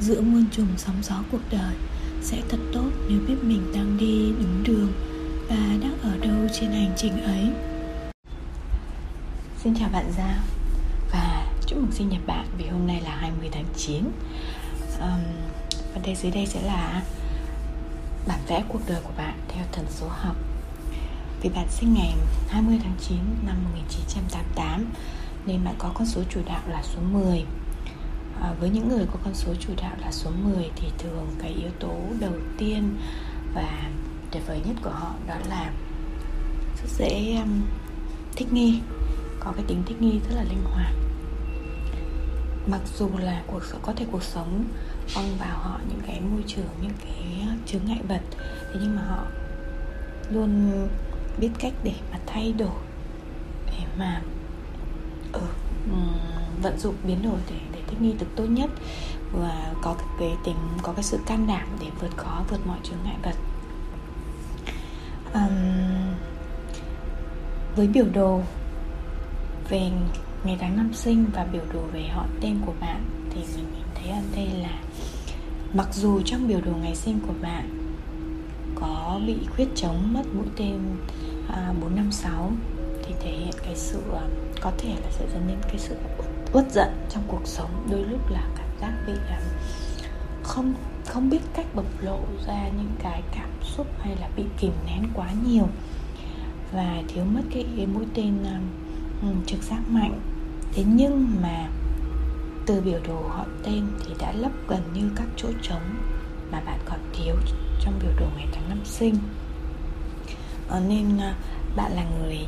giữa muôn trùng sóng gió cuộc đời sẽ thật tốt nếu biết mình đang đi đúng đường và đang ở đâu trên hành trình ấy. Xin chào bạn Giao và chúc mừng sinh nhật bạn vì hôm nay là 20 tháng 9 um, Và đây dưới đây sẽ là bản vẽ cuộc đời của bạn theo thần số học. Vì bạn sinh ngày 20 tháng 9 năm 1988 Nên bạn có con số chủ đạo là số 10 à, Với những người có con số chủ đạo là số 10 Thì thường cái yếu tố đầu tiên và tuyệt vời nhất của họ đó là rất dễ um, thích nghi có cái tính thích nghi rất là linh hoạt. Mặc dù là cuộc sống có thể cuộc sống ông vào họ những cái môi trường những cái chướng ngại vật thế nhưng mà họ luôn biết cách để mà thay đổi để mà ừ, vận dụng biến đổi để nghi được tốt nhất và có cái tính có cái sự can đảm để vượt khó vượt mọi chướng ngại vật. Um, với biểu đồ về ngày tháng năm sinh và biểu đồ về họ tên của bạn thì mình nhìn thấy ở đây là mặc dù trong biểu đồ ngày sinh của bạn có bị khuyết trống mất mũi tên à, 456 thì thể hiện cái sự à, có thể là sẽ dẫn đến cái sự uất giận trong cuộc sống đôi lúc là cảm giác bị um, không không biết cách bộc lộ ra những cái cảm xúc hay là bị kìm nén quá nhiều. Và thiếu mất cái, cái mũi tên um, trực giác mạnh. Thế nhưng mà từ biểu đồ họ tên thì đã lấp gần như các chỗ trống mà bạn còn thiếu trong biểu đồ ngày tháng năm sinh. Ờ, à, nên bạn là người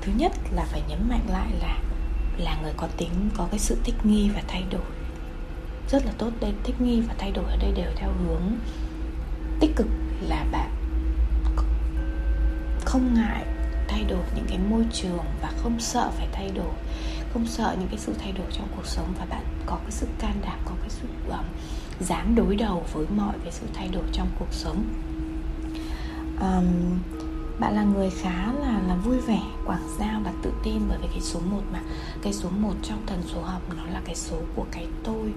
thứ nhất là phải nhấn mạnh lại là là người có tính có cái sự thích nghi và thay đổi. Rất là tốt đây thích nghi và thay đổi ở đây đều theo hướng tích cực là bạn không ngại thay đổi những cái môi trường và không sợ phải thay đổi không sợ những cái sự thay đổi trong cuộc sống và bạn có cái sự can đảm có cái sự um, dám đối đầu với mọi cái sự thay đổi trong cuộc sống. Um, bạn là người khá là là vui vẻ quảng giao và tự tin bởi vì cái số 1 mà. Cái số 1 trong thần số học nó là cái số của cái tôi.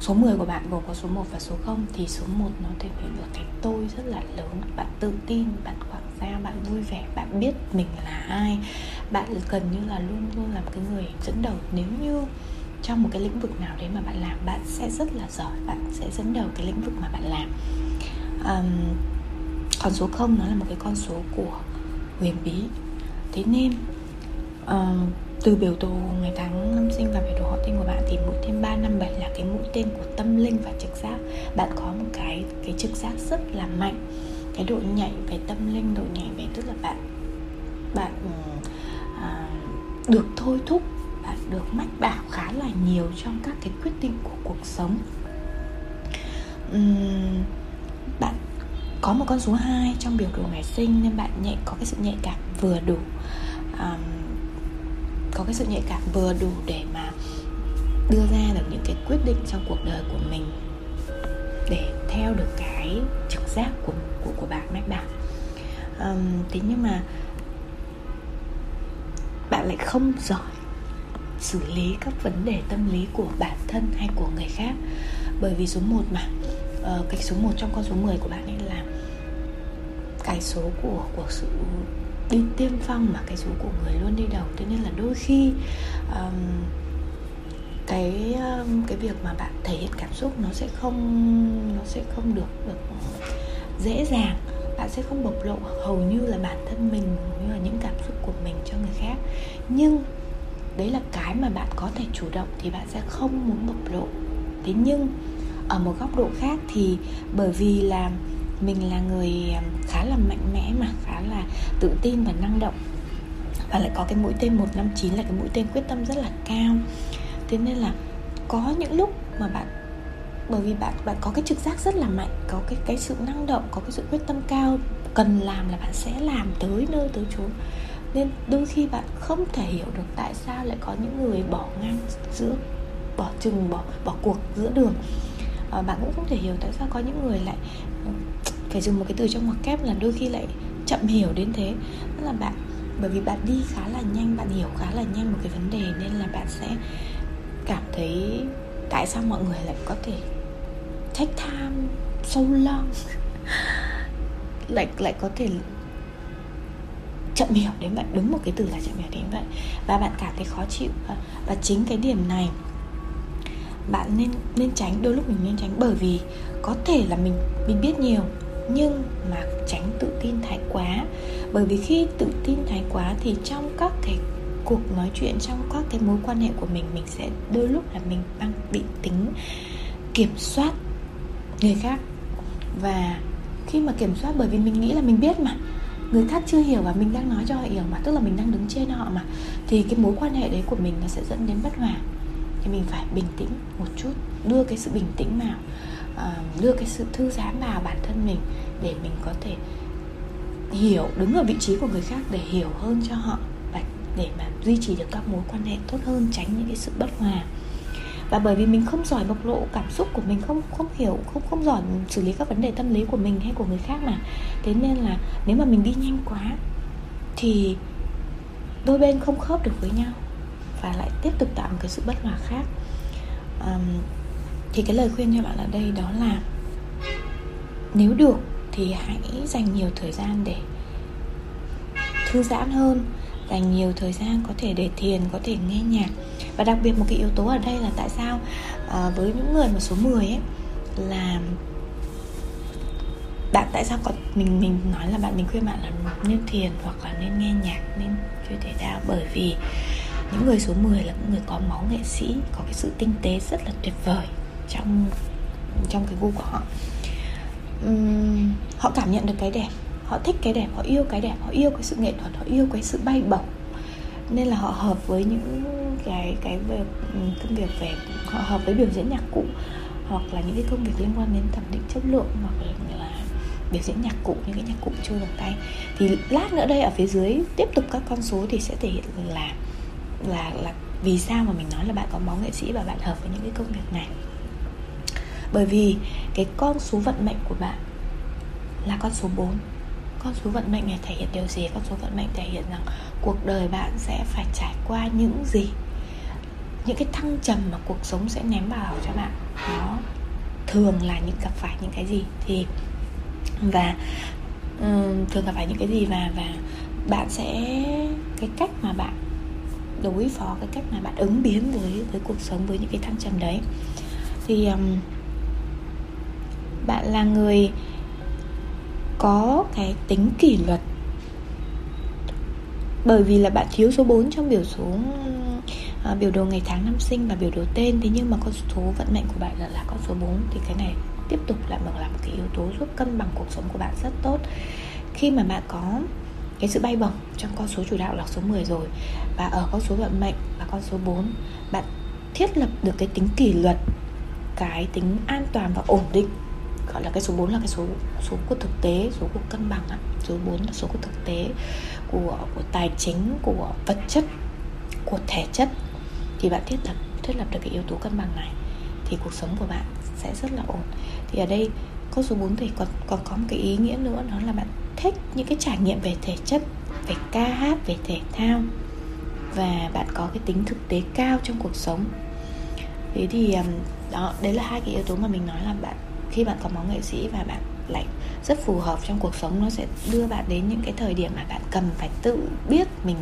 Số 10 của bạn gồm có số 1 và số 0 thì số 1 nó thể hiện được cái tôi rất là lớn. Bạn tự tin bạn quảng giao bạn vui vẻ bạn biết mình là ai. Bạn gần như là luôn luôn làm cái người dẫn đầu. Nếu như trong một cái lĩnh vực nào đấy mà bạn làm bạn sẽ rất là giỏi bạn sẽ dẫn đầu cái lĩnh vực mà bạn làm. Um, còn số 0 nó là một cái con số của huyền bí. Thế nên uh, từ biểu đồ ngày tháng năm sinh và biểu đồ họ tên của bạn thì mũi tên 357 là cái mũi tên của tâm linh và trực giác. Bạn có một cái cái trực giác rất là mạnh. Cái độ nhạy về tâm linh độ nhạy về tức là bạn bạn à, được thôi thúc bạn được mách bảo khá là nhiều trong các cái quyết định của cuộc sống. Uhm, bạn có một con số 2 trong biểu đồ ngày sinh nên bạn nhạy có cái sự nhạy cảm vừa đủ. Um, có cái sự nhạy cảm vừa đủ để mà đưa ra được những cái quyết định trong cuộc đời của mình để theo được cái trực giác của của của bạn mách bạn. Um, thế nhưng mà bạn lại không giỏi xử lý các vấn đề tâm lý của bản thân hay của người khác. Bởi vì số 1 mà uh, cái số 1 trong con số 10 của bạn ấy cái số của của sự đi tiên phong mà cái số của người luôn đi đầu. Thế nên là đôi khi um, cái um, cái việc mà bạn thể hiện cảm xúc nó sẽ không nó sẽ không được được dễ dàng. Bạn sẽ không bộc lộ. Hầu như là bản thân mình như là những cảm xúc của mình cho người khác. Nhưng đấy là cái mà bạn có thể chủ động thì bạn sẽ không muốn bộc lộ. Thế nhưng ở một góc độ khác thì bởi vì là mình là người khá là mạnh mẽ mà khá là tự tin và năng động. Và lại có cái mũi tên 159 là cái mũi tên quyết tâm rất là cao. Thế nên là có những lúc mà bạn bởi vì bạn bạn có cái trực giác rất là mạnh có cái cái sự năng động có cái sự quyết tâm cao cần làm là bạn sẽ làm tới nơi tới chốn. Nên đôi khi bạn không thể hiểu được tại sao lại có những người bỏ ngang giữa bỏ chừng bỏ bỏ cuộc giữa đường. À, bạn cũng không thể hiểu tại sao có những người lại phải dùng một cái từ trong ngoặc kép là đôi khi lại chậm hiểu đến thế. Tức là bạn bởi vì bạn đi khá là nhanh bạn hiểu khá là nhanh một cái vấn đề nên là bạn sẽ cảm thấy tại sao mọi người lại có thể take time so long. Lại lại có thể chậm hiểu đến vậy đúng một cái từ là chậm hiểu đến vậy. Và bạn cảm thấy khó chịu. Và, và chính cái điểm này bạn nên nên tránh đôi lúc mình nên tránh bởi vì có thể là mình mình biết nhiều nhưng mà tránh tự tin thái quá. Bởi vì khi tự tin thái quá thì trong các cái cuộc nói chuyện, trong các cái mối quan hệ của mình mình sẽ đôi lúc là mình đang bị tính kiểm soát người khác. Và khi mà kiểm soát, bởi vì mình nghĩ là mình biết mà, người khác chưa hiểu và mình đang nói cho họ hiểu mà, tức là mình đang đứng trên họ mà, thì cái mối quan hệ đấy của mình nó sẽ dẫn đến bất hòa. Thì mình phải bình tĩnh một chút, đưa cái sự bình tĩnh vào uh, đưa cái sự thư giãn vào bản thân mình để mình có thể hiểu đứng ở vị trí của người khác để hiểu hơn cho họ và để mà duy trì được các mối quan hệ tốt hơn tránh những cái sự bất hòa. Và bởi vì mình không giỏi bộc lộ cảm xúc của mình không không hiểu không không giỏi xử lý các vấn đề tâm lý của mình hay của người khác mà. Thế nên là nếu mà mình đi nhanh quá thì đôi bên không khớp được với nhau và lại tiếp tục tạo một cái sự bất hòa khác. Um, thì cái lời khuyên cho bạn ở đây đó là nếu được thì hãy dành nhiều thời gian để thư giãn hơn dành nhiều thời gian có thể để thiền có thể nghe nhạc. Và đặc biệt một cái yếu tố ở đây là tại sao à, với những người mà số 10 ấy là bạn tại sao có mình mình nói là bạn mình khuyên bạn là nên thiền hoặc là nên nghe nhạc nên chơi thể thao. Bởi vì những người số 10 là những người có máu nghệ sĩ có cái sự tinh tế rất là tuyệt vời trong trong cái gu của họ. Uhm, họ cảm nhận được cái đẹp họ thích cái đẹp họ yêu cái đẹp họ yêu cái sự nghệ thuật họ yêu cái sự bay bổng. Nên là họ hợp với những cái cái về công việc về họ hợp với biểu diễn nhạc cụ hoặc là những cái công việc liên quan đến thẩm định chất lượng hoặc là, là biểu diễn nhạc cụ những cái nhạc cụ chơi bằng tay. Thì lát nữa đây ở phía dưới tiếp tục các con số thì sẽ thể hiện là là là vì sao mà mình nói là bạn có máu nghệ sĩ và bạn hợp với những cái công việc này bởi vì cái con số vận mệnh của bạn là con số 4 con số vận mệnh này thể hiện điều gì? Con số vận mệnh thể hiện rằng cuộc đời bạn sẽ phải trải qua những gì? Những cái thăng trầm mà cuộc sống sẽ ném vào cho bạn. Nó thường là những gặp phải những cái gì? Thì và um, thường gặp phải những cái gì? Và và bạn sẽ cái cách mà bạn đối phó cái cách mà bạn ứng biến với với cuộc sống với những cái thăng trầm đấy. Thì um, bạn là người có cái tính kỷ luật. Bởi vì là bạn thiếu số 4 trong biểu số à, biểu đồ ngày tháng năm sinh và biểu đồ tên. Thế nhưng mà con số vận mệnh của bạn là, là con số 4 thì cái này tiếp tục lại bằng là một cái yếu tố giúp cân bằng cuộc sống của bạn rất tốt. Khi mà bạn có cái sự bay bổng trong con số chủ đạo là số 10 rồi và ở con số vận mệnh và con số 4 bạn thiết lập được cái tính kỷ luật cái tính an toàn và ổn định gọi là cái số 4 là cái số số của thực tế, số của cân bằng á. Số 4 là số của thực tế, của của tài chính, của vật chất, của thể chất. Thì bạn thiết lập thiết lập được cái yếu tố cân bằng này thì cuộc sống của bạn sẽ rất là ổn. Thì ở đây con số 4 thì còn còn có một cái ý nghĩa nữa, đó là bạn thích những cái trải nghiệm về thể chất, về ca hát, về thể thao. Và bạn có cái tính thực tế cao trong cuộc sống. Thế thì đó, đấy là hai cái yếu tố mà mình nói là bạn khi bạn có máu nghệ sĩ và bạn lại rất phù hợp trong cuộc sống nó sẽ đưa bạn đến những cái thời điểm mà bạn cần phải tự biết mình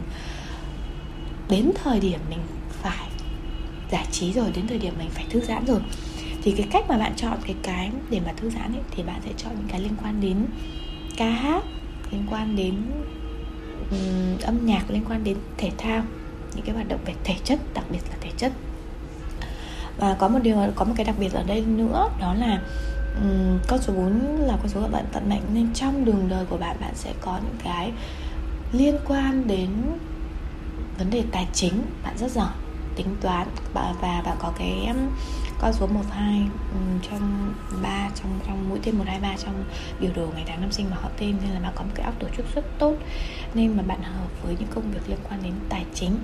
đến thời điểm mình phải giải trí rồi đến thời điểm mình phải thư giãn rồi. Thì cái cách mà bạn chọn cái cái để mà thư giãn ấy thì bạn sẽ chọn những cái liên quan đến ca hát liên quan đến um, âm nhạc liên quan đến thể thao những cái hoạt động về thể chất đặc biệt là thể chất. Và có một điều có một cái đặc biệt ở đây nữa đó là um, con số 4 là con số của bạn tận mệnh nên trong đường đời của bạn bạn sẽ có những cái liên quan đến vấn đề tài chính. Bạn rất giỏi tính toán và, bạn có cái um, con số 12 um, ừ, trong 3 trong trong mũi tên 123 trong biểu đồ ngày tháng năm sinh và họ tên nên là bạn có một cái óc tổ chức rất tốt. Nên mà bạn hợp với những công việc liên quan đến tài chính.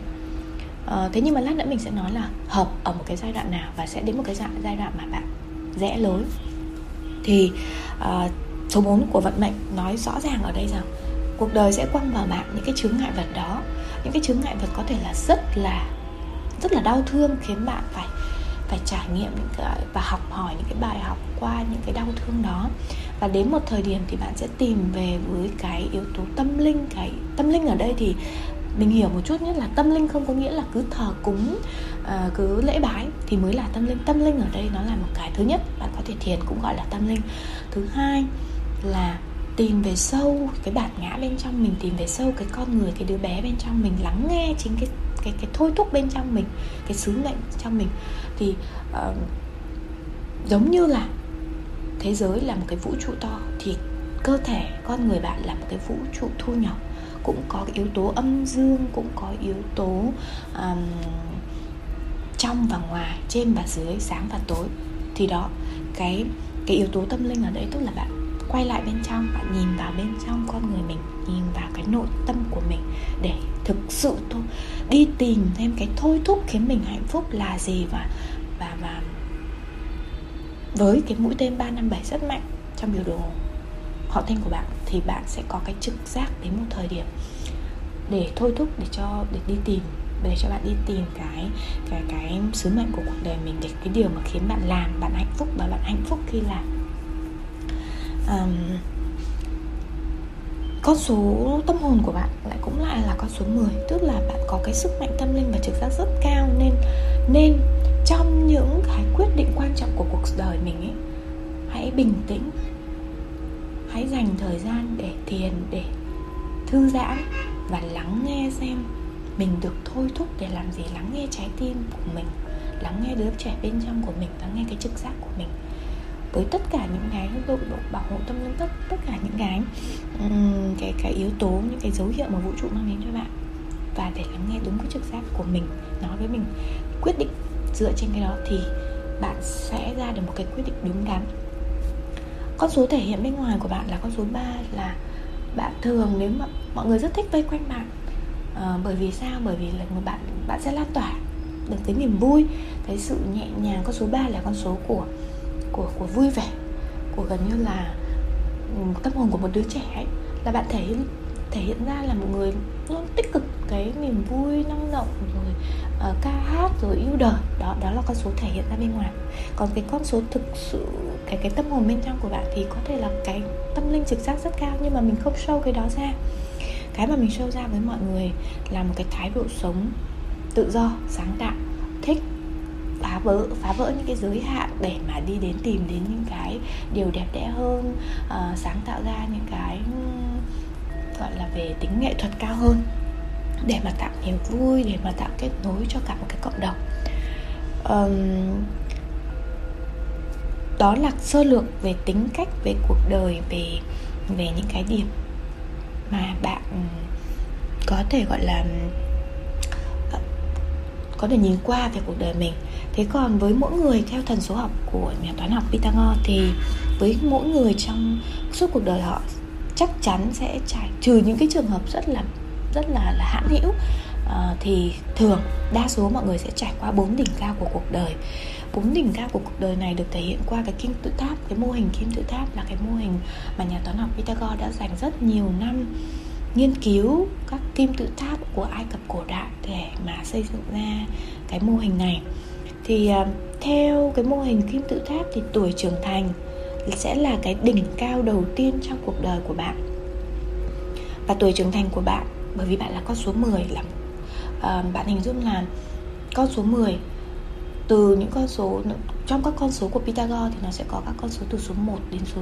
Uh, thế nhưng mà lát nữa mình sẽ nói là hợp ở một cái giai đoạn nào và sẽ đến một cái giai đoạn mà bạn rẽ lối thì uh, số 4 của vận mệnh nói rõ ràng ở đây rằng cuộc đời sẽ quăng vào bạn những cái chướng ngại vật đó. Những cái chướng ngại vật có thể là rất là rất là đau thương khiến bạn phải phải trải nghiệm những cái và học hỏi những cái bài học qua những cái đau thương đó. Và đến một thời điểm thì bạn sẽ tìm về với cái yếu tố tâm linh cái tâm linh ở đây thì mình hiểu một chút nhất là tâm linh không có nghĩa là cứ thờ cúng uh, cứ lễ bái thì mới là tâm linh. Tâm linh ở đây nó là một cái thứ nhất bạn có thể thiền cũng gọi là tâm linh. Thứ hai là tìm về sâu cái bản ngã bên trong mình tìm về sâu cái con người cái đứa bé bên trong mình lắng nghe chính cái cái cái thôi thúc bên trong mình cái sứ mệnh trong mình. Thì uh, giống như là thế giới là một cái vũ trụ to thì cơ thể con người bạn là một cái vũ trụ thu nhỏ cũng có cái yếu tố âm dương cũng có yếu tố um, trong và ngoài trên và dưới sáng và tối. Thì đó cái cái yếu tố tâm linh ở đấy tức là bạn quay lại bên trong bạn nhìn vào bên trong con người mình nhìn vào cái nội tâm của mình để thực sự thôi đi tìm thêm cái thôi thúc khiến mình hạnh phúc là gì và và và với cái mũi tên 357 rất mạnh trong biểu đồ họ tên của bạn thì bạn sẽ có cái trực giác đến một thời điểm để thôi thúc để cho để đi tìm để cho bạn đi tìm cái cái cái sứ mệnh của cuộc đời mình để cái điều mà khiến bạn làm bạn hạnh phúc và bạn hạnh phúc khi làm. Um, con số tâm hồn của bạn lại cũng lại là con số 10 tức là bạn có cái sức mạnh tâm linh và trực giác rất cao nên nên trong những cái quyết định quan trọng của cuộc đời mình ấy hãy bình tĩnh hãy dành thời gian để thiền để thư giãn và lắng nghe xem mình được thôi thúc để làm gì. Lắng nghe trái tim của mình lắng nghe đứa trẻ bên trong của mình lắng nghe cái trực giác của mình. Với tất cả những cái độ, độ bảo hộ tâm linh tất tất cả những cái um, cái cái yếu tố những cái dấu hiệu mà vũ trụ mang đến cho bạn và để lắng nghe đúng cái trực giác của mình nói với mình quyết định dựa trên cái đó thì bạn sẽ ra được một cái quyết định đúng đắn con số thể hiện bên ngoài của bạn là con số 3 là bạn thường nếu mà mọi người rất thích vây quanh bạn à, bởi vì sao? Bởi vì là một bạn bạn sẽ lan tỏa được cái niềm vui cái sự nhẹ nhàng. Con số 3 là con số của của của vui vẻ của gần như là ừ, tâm hồn của một đứa trẻ ấy. Là bạn thể thể hiện ra là một người luôn tích cực cái niềm vui năng động rồi uh, ca hát rồi yêu đời. Đó đó là con số thể hiện ra bên ngoài. Còn cái con số thực sự cái cái tâm hồn bên trong của bạn thì có thể là cái tâm linh trực giác rất cao nhưng mà mình không show cái đó ra. Cái mà mình show ra với mọi người là một cái thái độ sống tự do sáng tạo thích phá vỡ phá vỡ những cái giới hạn để mà đi đến tìm đến những cái điều đẹp đẽ hơn uh, sáng tạo ra những cái gọi là về tính nghệ thuật cao hơn để mà tạo niềm vui để mà tạo kết nối cho cả một cái cộng đồng. Um, đó là sơ lược về tính cách về cuộc đời về về những cái điểm mà bạn có thể gọi là có thể nhìn qua về cuộc đời mình. Thế còn với mỗi người theo thần số học của nhà toán học Pythagore thì với mỗi người trong suốt cuộc đời họ chắc chắn sẽ trải trừ những cái trường hợp rất là rất là là hãn hữu uh, thì thường đa số mọi người sẽ trải qua bốn đỉnh cao của cuộc đời. Bốn đỉnh cao của cuộc đời này được thể hiện qua cái kim tự tháp cái mô hình kim tự tháp là cái mô hình mà nhà toán học Pythagore đã dành rất nhiều năm nghiên cứu các kim tự tháp của Ai Cập cổ đại để mà xây dựng ra cái mô hình này. Thì uh, theo cái mô hình kim tự tháp thì tuổi trưởng thành sẽ là cái đỉnh cao đầu tiên trong cuộc đời của bạn và tuổi trưởng thành của bạn bởi vì bạn là con số 10 là uh, bạn hình dung là con số 10 từ những con số trong các con số của Pythagore thì nó sẽ có các con số từ số 1 đến số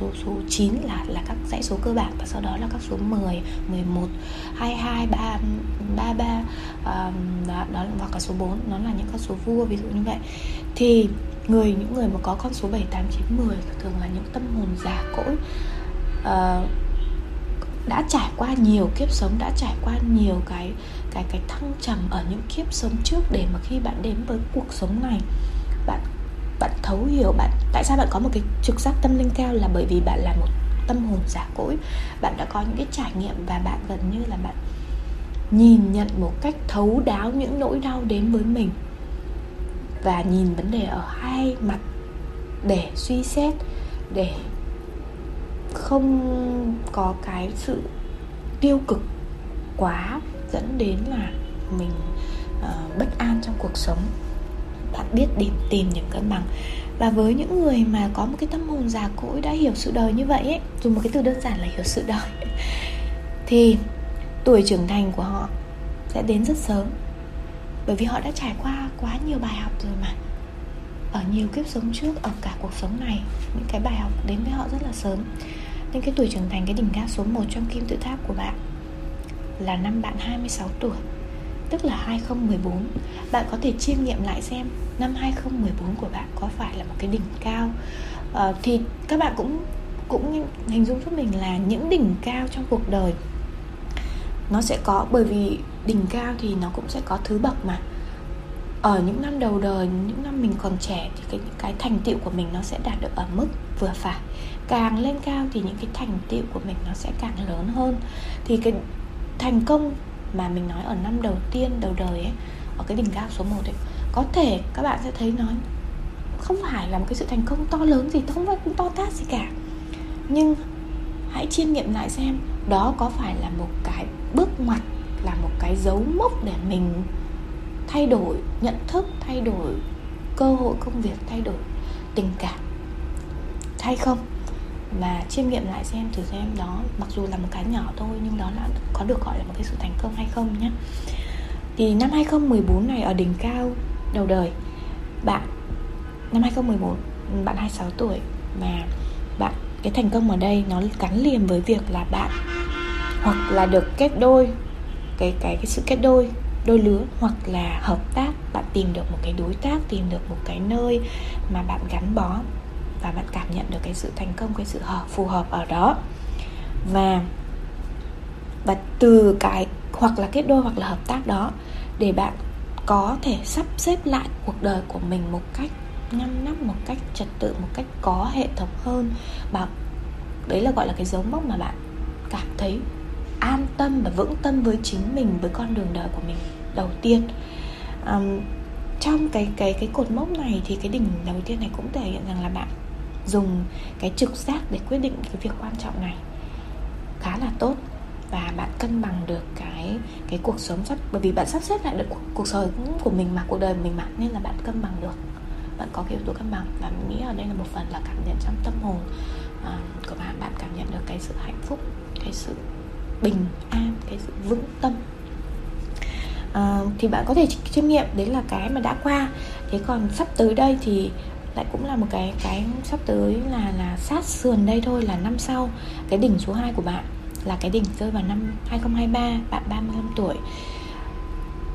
số số 9 là là các dãy số cơ bản và sau đó là các số 10, 11, 22, 3 33 um, đó, đó và cả số 4 nó là những con số vua ví dụ như vậy. Thì người những người mà có con số 7 8 9 10 thường là những tâm hồn già cỗi. Uh, đã trải qua nhiều kiếp sống đã trải qua nhiều cái cái cái thăng trầm ở những kiếp sống trước để mà khi bạn đến với cuộc sống này bạn bạn thấu hiểu bạn tại sao bạn có một cái trực giác tâm linh cao là bởi vì bạn là một tâm hồn giả cỗi. Bạn đã có những cái trải nghiệm và bạn gần như là bạn nhìn nhận một cách thấu đáo những nỗi đau đến với mình và nhìn vấn đề ở hai mặt để suy xét để không có cái sự tiêu cực quá dẫn đến là mình uh, bất an trong cuộc sống. Bạn biết tìm tìm những cân bằng. Và với những người mà có một cái tâm hồn già cỗi đã hiểu sự đời như vậy ấy dùng một cái từ đơn giản là hiểu sự đời thì tuổi trưởng thành của họ sẽ đến rất sớm. Bởi vì họ đã trải qua quá nhiều bài học rồi mà. Ở nhiều kiếp sống trước ở cả cuộc sống này những cái bài học đến với họ rất là sớm. Nên cái tuổi trưởng thành cái đỉnh cao số 1 trong kim tự tháp của bạn là năm bạn 26 tuổi tức là 2014 bạn có thể chiêm nghiệm lại xem năm 2014 của bạn có phải là một cái đỉnh cao? À, thì các bạn cũng cũng hình dung giúp mình là những đỉnh cao trong cuộc đời nó sẽ có bởi vì đỉnh cao thì nó cũng sẽ có thứ bậc mà ở những năm đầu đời, những năm mình còn trẻ thì cái, những cái thành tựu của mình nó sẽ đạt được ở mức vừa phải. Càng lên cao thì những cái thành tựu của mình nó sẽ càng lớn hơn. Thì cái thành công mà mình nói ở năm đầu tiên, đầu đời ấy, ở cái đỉnh cao số 1 ấy, có thể các bạn sẽ thấy nó không phải là một cái sự thành công to lớn gì, không phải to tát gì cả. Nhưng hãy chiêm nghiệm lại xem, đó có phải là một cái bước ngoặt, là một cái dấu mốc để mình thay đổi nhận thức, thay đổi cơ hội công việc, thay đổi tình cảm. Hay không? Và chiêm nghiệm lại xem thử xem đó, mặc dù là một cái nhỏ thôi, nhưng đó là, có được gọi là một cái sự thành công hay không nhé thì năm 2014 này ở đỉnh cao đầu đời. Bạn, năm 2014 bạn 26 tuổi mà bạn, cái thành công ở đây nó gắn liền với việc là bạn hoặc là được kết đôi, cái cái cái sự kết đôi đôi lứa hoặc là hợp tác, bạn tìm được một cái đối tác, tìm được một cái nơi mà bạn gắn bó và bạn cảm nhận được cái sự thành công, cái sự hợp phù hợp ở đó. Và và từ cái hoặc là kết đôi hoặc là hợp tác đó để bạn có thể sắp xếp lại cuộc đời của mình một cách ngăn nắp, một cách trật tự, một cách có hệ thống hơn và đấy là gọi là cái dấu mốc mà bạn cảm thấy an tâm và vững tâm với chính mình, với con đường đời của mình đầu tiên. Um, trong cái cái cái cột mốc này thì cái đỉnh đầu tiên này cũng thể hiện rằng là bạn dùng cái trực giác để quyết định cái việc quan trọng này khá là tốt và bạn cân bằng được cái cái cuộc sống sắp bởi vì bạn sắp xếp lại được cuộc, cuộc sống của mình mà cuộc đời mình mà nên là bạn cân bằng được. Bạn có cái yếu tố cân bằng và mình nghĩ ở đây là một phần là cảm nhận trong tâm hồn uh, của bạn. Bạn cảm nhận được cái sự hạnh phúc cái sự bình an cái sự vững tâm. Ờ, thì bạn có thể chiêm nghiệm đấy là cái mà đã qua. Thế còn sắp tới đây thì lại cũng là một cái cái sắp tới là là sát sườn đây thôi là năm sau. Cái đỉnh số 2 của bạn là cái đỉnh rơi vào năm 2023 bạn 35 tuổi.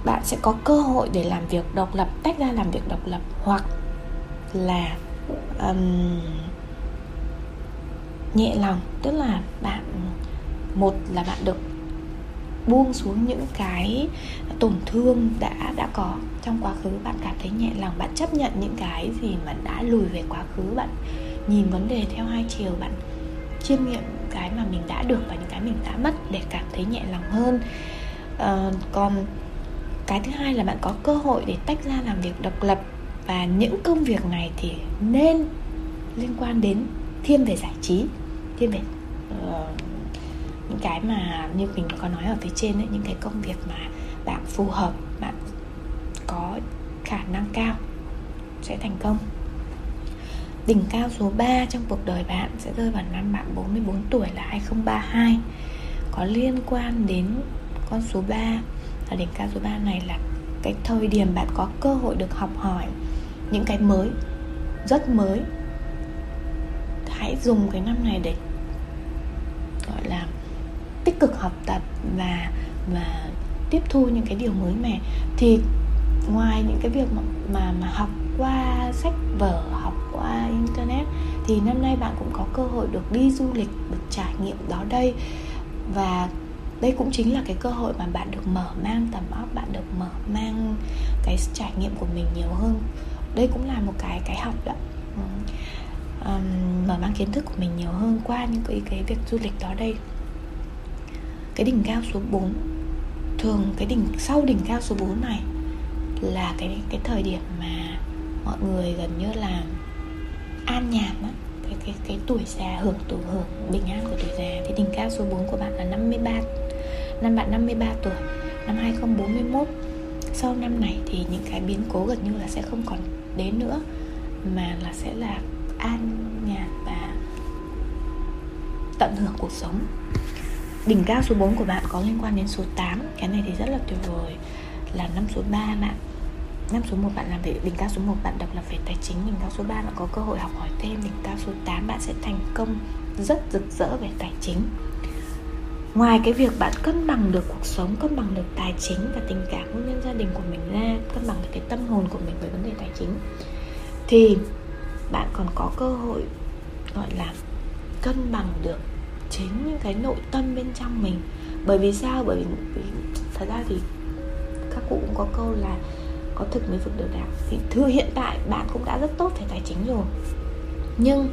Bạn sẽ có cơ hội để làm việc độc lập tách ra làm việc độc lập hoặc là um, nhẹ lòng. Tức là bạn một là bạn được buông xuống những cái tổn thương đã đã có trong quá khứ. Bạn cảm thấy nhẹ lòng bạn chấp nhận những cái gì mà đã lùi về quá khứ. Bạn nhìn vấn đề theo hai chiều bạn chiêm nghiệm cái mà mình đã được và những cái mình đã mất để cảm thấy nhẹ lòng hơn. À, còn cái thứ hai là bạn có cơ hội để tách ra làm việc độc lập và những công việc này thì nên liên quan đến thiên về giải trí thiên về uh, những cái mà như mình có nói ở phía trên ấy, những cái công việc mà bạn phù hợp bạn có khả năng cao sẽ thành công. Đỉnh cao số 3 trong cuộc đời bạn sẽ rơi vào năm bạn 44 tuổi là 2032 Có liên quan đến con số 3 là đỉnh cao số 3 này là cái thời điểm bạn có cơ hội được học hỏi những cái mới Rất mới. Hãy dùng cái năm này để tích cực học tập và và tiếp thu những cái điều mới mẻ. Thì ngoài những cái việc mà mà, mà học qua sách vở học qua internet thì năm nay bạn cũng có cơ hội được đi du lịch được trải nghiệm đó đây. Và đây cũng chính là cái cơ hội mà bạn được mở mang tầm óc bạn được mở mang cái trải nghiệm của mình nhiều hơn. Đây cũng là một cái cái học đó. Um, mở mang kiến thức của mình nhiều hơn qua những cái cái việc du lịch đó đây cái đỉnh cao số 4 thường cái đỉnh, sau đỉnh cao số 4 này là cái cái thời điểm mà mọi người gần như là an nhàn á, cái cái cái tuổi già hưởng tuổi hưởng bình an của tuổi già. Thì đỉnh cao số 4 của bạn là 53 năm bạn 53 tuổi, năm 2041 sau năm này thì những cái biến cố gần như là sẽ không còn đến nữa, mà là sẽ là an nhàn và tận hưởng cuộc sống. Đỉnh cao số 4 của bạn có liên quan đến số 8 Cái này thì rất là tuyệt vời. Là năm số 3 bạn Năm số 1 bạn làm về đỉnh cao số 1 bạn độc lập về tài chính, Đỉnh cao số 3 bạn có cơ hội học hỏi thêm. Đỉnh cao số 8 bạn sẽ thành công rất rực rỡ về tài chính. Ngoài cái việc bạn cân bằng được cuộc sống, Cân bằng được tài chính và tình cảm hôn nhân gia đình của mình ra, Cân bằng được cái tâm hồn của mình với vấn đề tài chính, Thì bạn còn có cơ hội, gọi là, cân bằng được chính những cái nội tâm bên trong mình. Bởi vì sao? Bởi vì thật ra thì các cụ cũng có câu là có thực mới vực được đạo. Thì thưa hiện tại bạn cũng đã rất tốt về tài chính rồi. Nhưng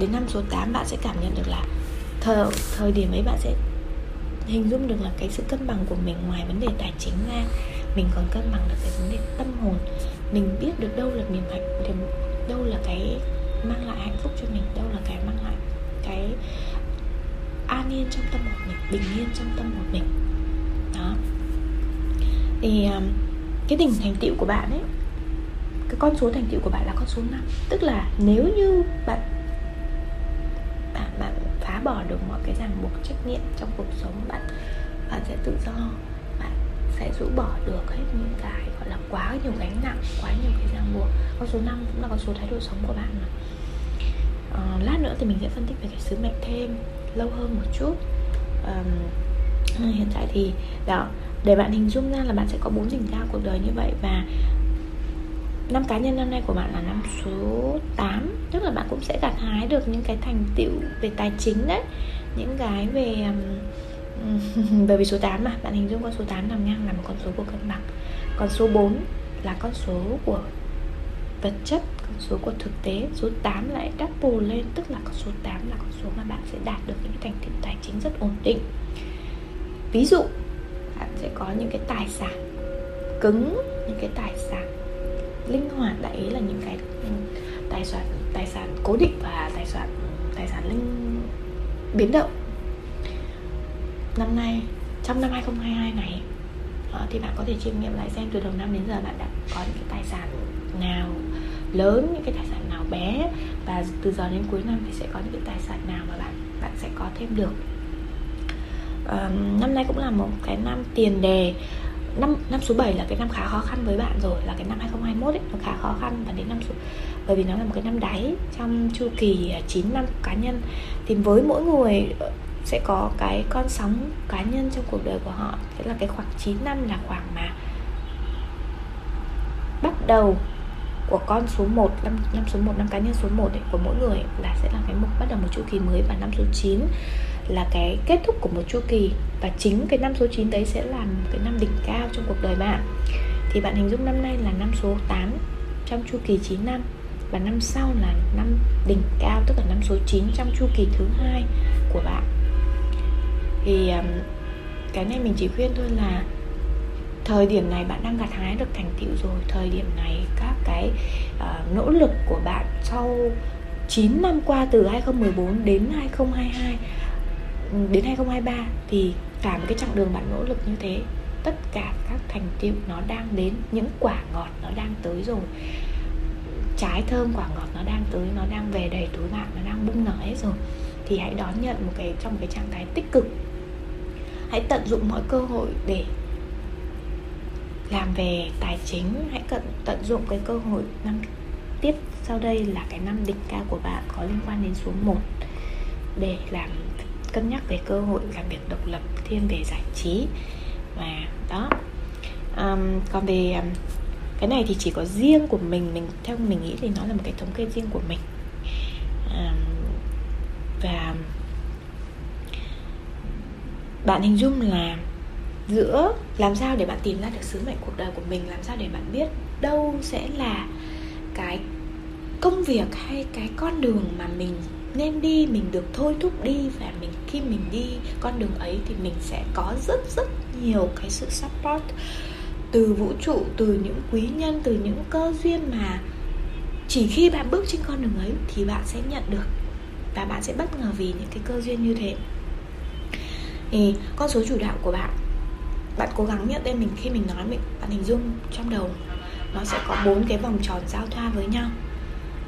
đến năm số 8 bạn sẽ cảm nhận được là thời, thời điểm ấy bạn sẽ hình dung được là cái sự cân bằng của mình ngoài vấn đề tài chính ra mình còn cân bằng được cái vấn đề tâm hồn. Mình biết được đâu là niềm hạnh đâu là cái mang lại hạnh phúc cho mình đâu là cái mang lại cái an yên trong tâm hồn mình bình yên trong tâm hồn mình. Đó. Thì um, cái đỉnh thành tựu của bạn ấy cái con số thành tựu của bạn là con số 5 tức là nếu như bạn bạn bạn phá bỏ được mọi cái ràng buộc trách nhiệm trong cuộc sống bạn bạn sẽ tự do bạn sẽ rũ bỏ được hết những cái gọi là quá nhiều gánh nặng quá nhiều cái ràng buộc. Con số 5 cũng là con số thái độ sống của bạn mà. À, lát nữa thì mình sẽ phân tích về cái sứ mệnh thêm lâu hơn một chút. Um, hiện tại thì đó để bạn hình dung ra là bạn sẽ có bốn đỉnh cao cuộc đời như vậy và năm cá nhân năm nay của bạn là năm số 8 tức là bạn cũng sẽ gặt hái được những cái thành tựu về tài chính đấy. Những cái về bởi vì số 8 mà bạn hình dung con số 8 nằm ngang là một con số của cân bằng. Còn số 4 là con số của vật chất, con số của thực tế, số 8 lại double lên, tức là con số 8 là con số mà bạn sẽ đạt được những thành tựu tài chính rất ổn định. Ví dụ, bạn sẽ có những cái tài sản cứng, những cái tài sản linh hoạt, đại ý là những cái tài sản tài sản cố định và tài sản tài sản linh biến động. Năm nay, trong năm 2022 này ờ, thì bạn có thể chiêm nghiệm lại xem từ đầu năm đến giờ bạn đã có những cái tài sản nào lớn những cái tài sản nào bé và từ giờ đến cuối năm thì sẽ có những cái tài sản nào mà bạn bạn sẽ có thêm được. Um, năm nay cũng là một cái năm tiền đề. Năm năm số 7 là cái năm khá khó khăn với bạn rồi là cái năm 2021 ấy nó khá khó khăn và đến năm số bởi vì nó là một cái năm đáy. Trong chu kỳ à, 9 năm cá nhân thì với mỗi người ờ, sẽ có cái con sóng cá nhân trong cuộc đời của họ. Thế là cái khoảng 9 năm là khoảng mà bắt đầu của con số 1 năm, năm số 1 năm cá nhân số 1 ấy, của mỗi người là sẽ là cái mục bắt đầu một chu kỳ mới và năm số 9 là cái kết thúc của một chu kỳ. Và chính cái năm số 9 đấy sẽ là một cái năm đỉnh cao trong cuộc đời bạn. Thì bạn hình dung năm nay là năm số 8 trong chu kỳ 9 năm và năm sau là năm đỉnh cao tức là năm số 9 trong chu kỳ thứ hai của bạn. Thì cái này mình chỉ khuyên thôi là thời điểm này bạn đang gặt hái được thành tựu rồi. Thời điểm này các cái uh, nỗ lực của bạn sau 9 năm qua từ 2014 đến 2022 đến 2023 thì cả một cái chặng đường bạn nỗ lực như thế tất cả các thành tựu nó đang đến những quả ngọt nó đang tới rồi. Trái thơm quả ngọt nó đang tới nó đang về đầy túi bạn nó đang bung nở hết rồi. Thì hãy đón nhận một cái trong một cái trạng thái tích cực. Hãy tận dụng mọi cơ hội để làm về tài chính hãy cận tận dụng cái cơ hội năm tiếp sau đây là cái năm đỉnh cao của bạn có liên quan đến số 1 để làm cân nhắc về cơ hội làm việc độc lập thiên về giải trí. Và đó. Um, còn về um, cái này thì chỉ có riêng của mình mình theo mình nghĩ thì nó là một cái thống kê riêng của mình. Um, và bạn hình dung là giữa làm sao để bạn tìm ra được sứ mệnh cuộc đời của mình, làm sao để bạn biết đâu sẽ là cái công việc hay cái con đường mà mình nên đi, mình được thôi thúc đi và mình, khi mình đi con đường ấy thì mình sẽ có rất rất nhiều cái sự support từ vũ trụ, từ những quý nhân, từ những cơ duyên mà chỉ khi bạn bước trên con đường ấy thì bạn sẽ nhận được và bạn sẽ bất ngờ vì những cái cơ duyên như thế. Thì con số chủ đạo của bạn bạn cố gắng nhận tên mình khi mình nói mình, bạn hình dung trong đầu nó sẽ có bốn cái vòng tròn giao thoa với nhau.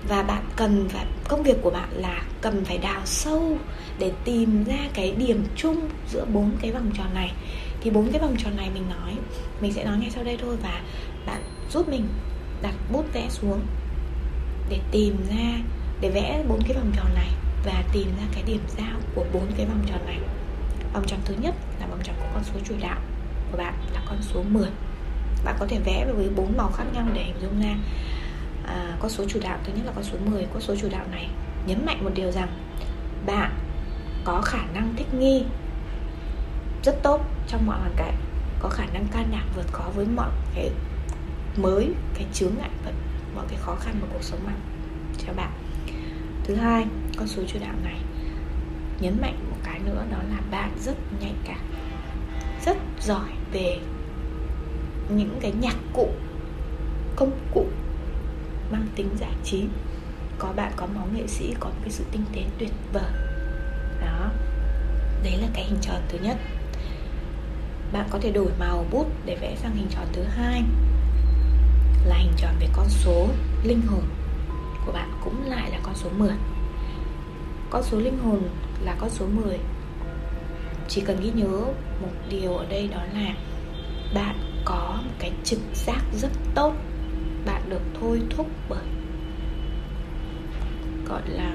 Và bạn cần phải công việc của bạn là cần phải đào sâu để tìm ra cái điểm chung giữa bốn cái vòng tròn này. Thì bốn cái vòng tròn này mình nói, mình sẽ nói ngay sau đây thôi và bạn giúp mình đặt bút vẽ xuống để tìm ra, để vẽ bốn cái vòng tròn này và tìm ra cái điểm giao của bốn cái vòng tròn này. Vòng tròn thứ nhất là vòng tròn của con số chủ đạo của bạn là con số 10 bạn có thể vẽ với bốn màu khác nhau để hình dung ra à, con số chủ đạo. Thứ nhất là con số 10 con số chủ đạo này nhấn mạnh một điều rằng bạn có khả năng thích nghi rất tốt trong mọi hoàn cảnh có khả năng can đảm vượt khó với mọi cái mới cái chướng ngại vật mọi cái khó khăn của cuộc sống mà. Cho bạn. Thứ hai con số chủ đạo này nhấn mạnh một cái nữa đó là bạn rất nhạy cảm rất giỏi về những cái nhạc cụ, công cụ mang tính giải trí. Có bạn, có máu nghệ sĩ, có cái sự tinh tế tuyệt vời. Đó. Đấy là cái hình tròn thứ nhất. Bạn có thể đổi màu bút để vẽ sang hình tròn thứ hai. Là hình tròn về con số linh hồn của bạn, cũng lại là con số 10 con số linh hồn là con số 10 chỉ cần ghi nhớ một điều ở đây đó là bạn có một cái trực giác rất tốt. Bạn được thôi thúc bởi, gọi là,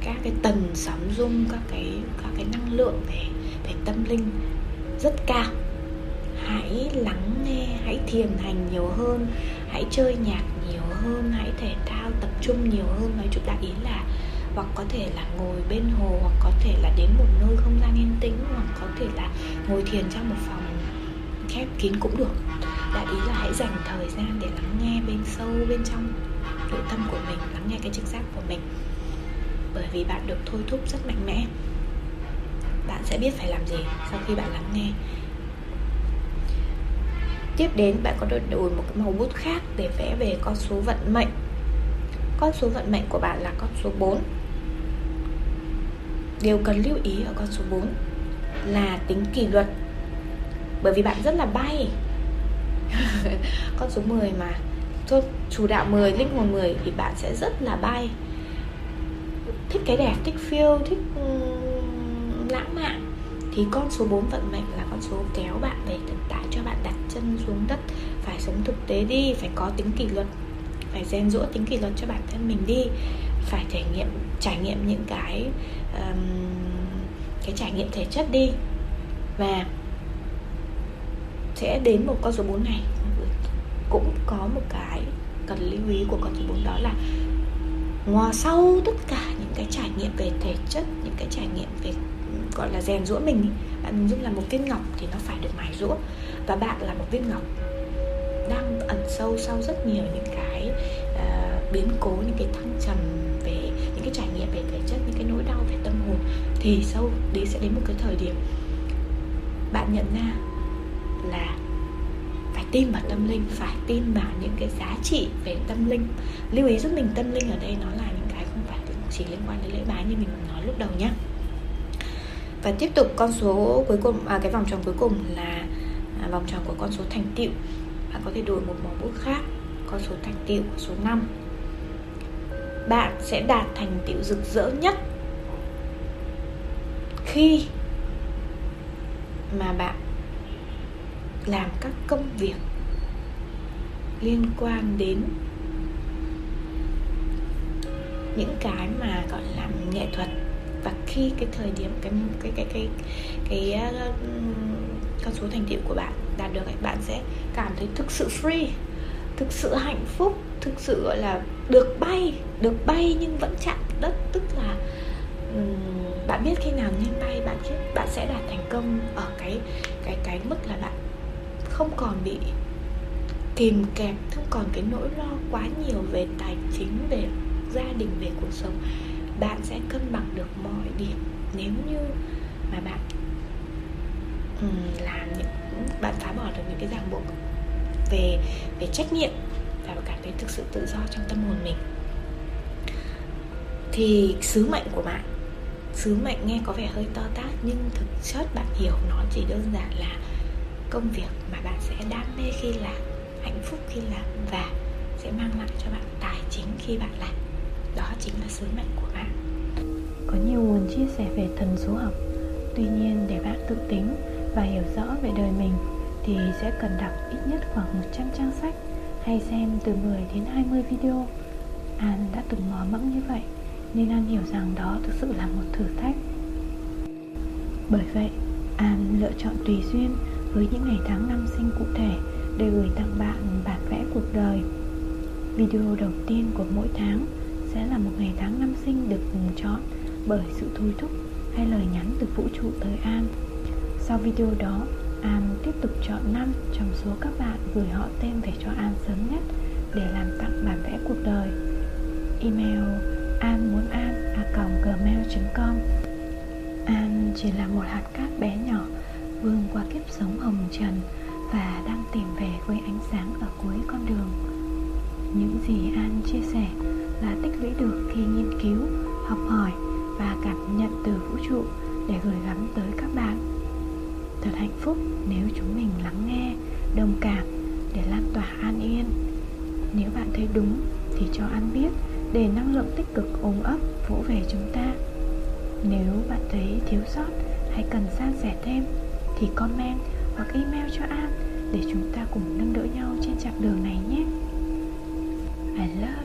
các cái tần sóng rung, các cái các cái năng lượng về về tâm linh rất cao. Hãy lắng nghe, hãy thiền hành nhiều hơn, hãy chơi nhạc nhiều hơn, hãy thể thao tập trung nhiều hơn. Nói chung đại ý là hoặc có thể là ngồi bên hồ, hoặc có thể là đến một nơi không gian yên tĩnh, hoặc có thể là ngồi thiền trong một phòng khép kín cũng được. Đại ý là hãy dành thời gian để lắng nghe bên sâu, bên trong nội tâm của mình, lắng nghe cái trực giác của mình. Bởi vì bạn được thôi thúc rất mạnh mẽ. Bạn sẽ biết phải làm gì sau khi bạn lắng nghe. Tiếp đến, bạn có thể đổi một cái màu bút khác để vẽ về con số vận mệnh. Con số vận mệnh của bạn là con số 4 Điều cần lưu ý ở con số 4 là tính kỷ luật. Bởi vì bạn rất là bay. Con số 10 mà. Thôi, chủ đạo 10, linh hồn 10 thì bạn sẽ rất là bay. Thích cái đẹp, thích phiêu, thích lãng mạn. Thì con số 4 vận mệnh là con số kéo bạn về thực tại cho bạn đặt chân xuống đất. Phải sống thực tế đi, phải có tính kỷ luật. Phải rèn rũa tính kỷ luật cho bản thân mình đi. Phải trải nghiệm trải nghiệm những cái um, cái trải nghiệm thể chất đi. Và sẽ đến một con số 4 này. Cũng có một cái cần lưu ý của con số 4 đó là ngoài sau tất cả những cái trải nghiệm về thể chất những cái trải nghiệm về gọi là rèn rũa mình bạn hình dung là một viên ngọc thì nó phải được mài rũa và bạn là một viên ngọc đang ẩn sâu sau rất nhiều những cái uh, biến cố những cái thăng trầm về những cái trải nghiệm về thể chất những cái nỗi đau về hồn thì sau đấy sẽ đến một cái thời điểm bạn nhận ra là phải tin vào tâm linh phải tin vào những cái giá trị về tâm linh. Lưu ý giúp mình tâm linh ở đây nó là những cái không phải chỉ liên quan đến lễ bái như mình nói lúc đầu nhé và tiếp tục con số cuối cùng à, cái vòng tròn cuối cùng là à, vòng tròn của con số thành tựu. Bạn có thể đổi một màu bút khác con số thành tựu số 5 bạn sẽ đạt thành tựu rực rỡ nhất khi mà bạn làm các công việc liên quan đến những cái mà gọi là nghệ thuật. Và khi cái thời điểm cái cái cái cái cái, cái con số thành tựu của bạn đạt được bạn sẽ cảm thấy thực sự free thực sự hạnh phúc thực sự gọi là được bay được bay nhưng vẫn chạm đất. Tức là um, bạn biết khi nào nên bay, bạn biết bạn sẽ đạt thành công ở cái cái cái mức là bạn không còn bị kìm kẹp, không còn cái nỗi lo quá nhiều về tài chính, về gia đình, về cuộc sống. Bạn sẽ cân bằng được mọi điểm. Nếu như mà bạn làm những, bạn phá bỏ được những cái ràng buộc về về trách nhiệm và cảm thấy thực sự tự do trong tâm hồn mình, thì sứ mệnh của bạn sứ mệnh nghe có vẻ hơi to tát, nhưng thực chất bạn hiểu nó chỉ đơn giản là công việc mà bạn sẽ đam mê khi làm, hạnh phúc khi làm và sẽ mang lại cho bạn tài chính khi bạn làm. Đó chính là sứ mệnh của bạn. Có nhiều nguồn chia sẻ về thần số học. Tuy nhiên, để bạn tự tính và hiểu rõ về đời mình thì sẽ cần đọc ít nhất khoảng 100 trang sách hay xem từ 10 đến 20 video. An đã từng mò mẫm như vậy nên An hiểu rằng đó thực sự là một thử thách. Bởi vậy An lựa chọn tùy duyên với những ngày tháng năm sinh cụ thể để gửi tặng bạn bản vẽ cuộc đời. Video đầu tiên của mỗi tháng sẽ là một ngày tháng năm sinh được chọn bởi sự thôi thúc hay lời nhắn từ vũ trụ tới An. Sau video đó, An tiếp tục chọn năm trong số các bạn gửi họ tên về cho An sớm nhất để làm tặng bản vẽ cuộc đời. Email an muốn an a gmail.com An chỉ là một hạt cát bé nhỏ vươn qua kiếp sống hồng trần và đang tìm về với ánh sáng ở cuối con đường. Những gì an chia sẻ là tích lũy được khi nghiên cứu, học hỏi và cảm nhận từ vũ trụ để gửi gắm tới các bạn. Thật hạnh phúc nếu chúng mình lắng nghe, đồng cảm để lan tỏa an yên. Nếu bạn thấy đúng thì cho an biết để năng lượng tích cực ôm ấp vỗ về chúng ta nếu bạn thấy thiếu sót hay cần san sẻ thêm, thì comment hoặc email cho An để chúng ta cùng nâng đỡ nhau trên chặng đường này nhé. I love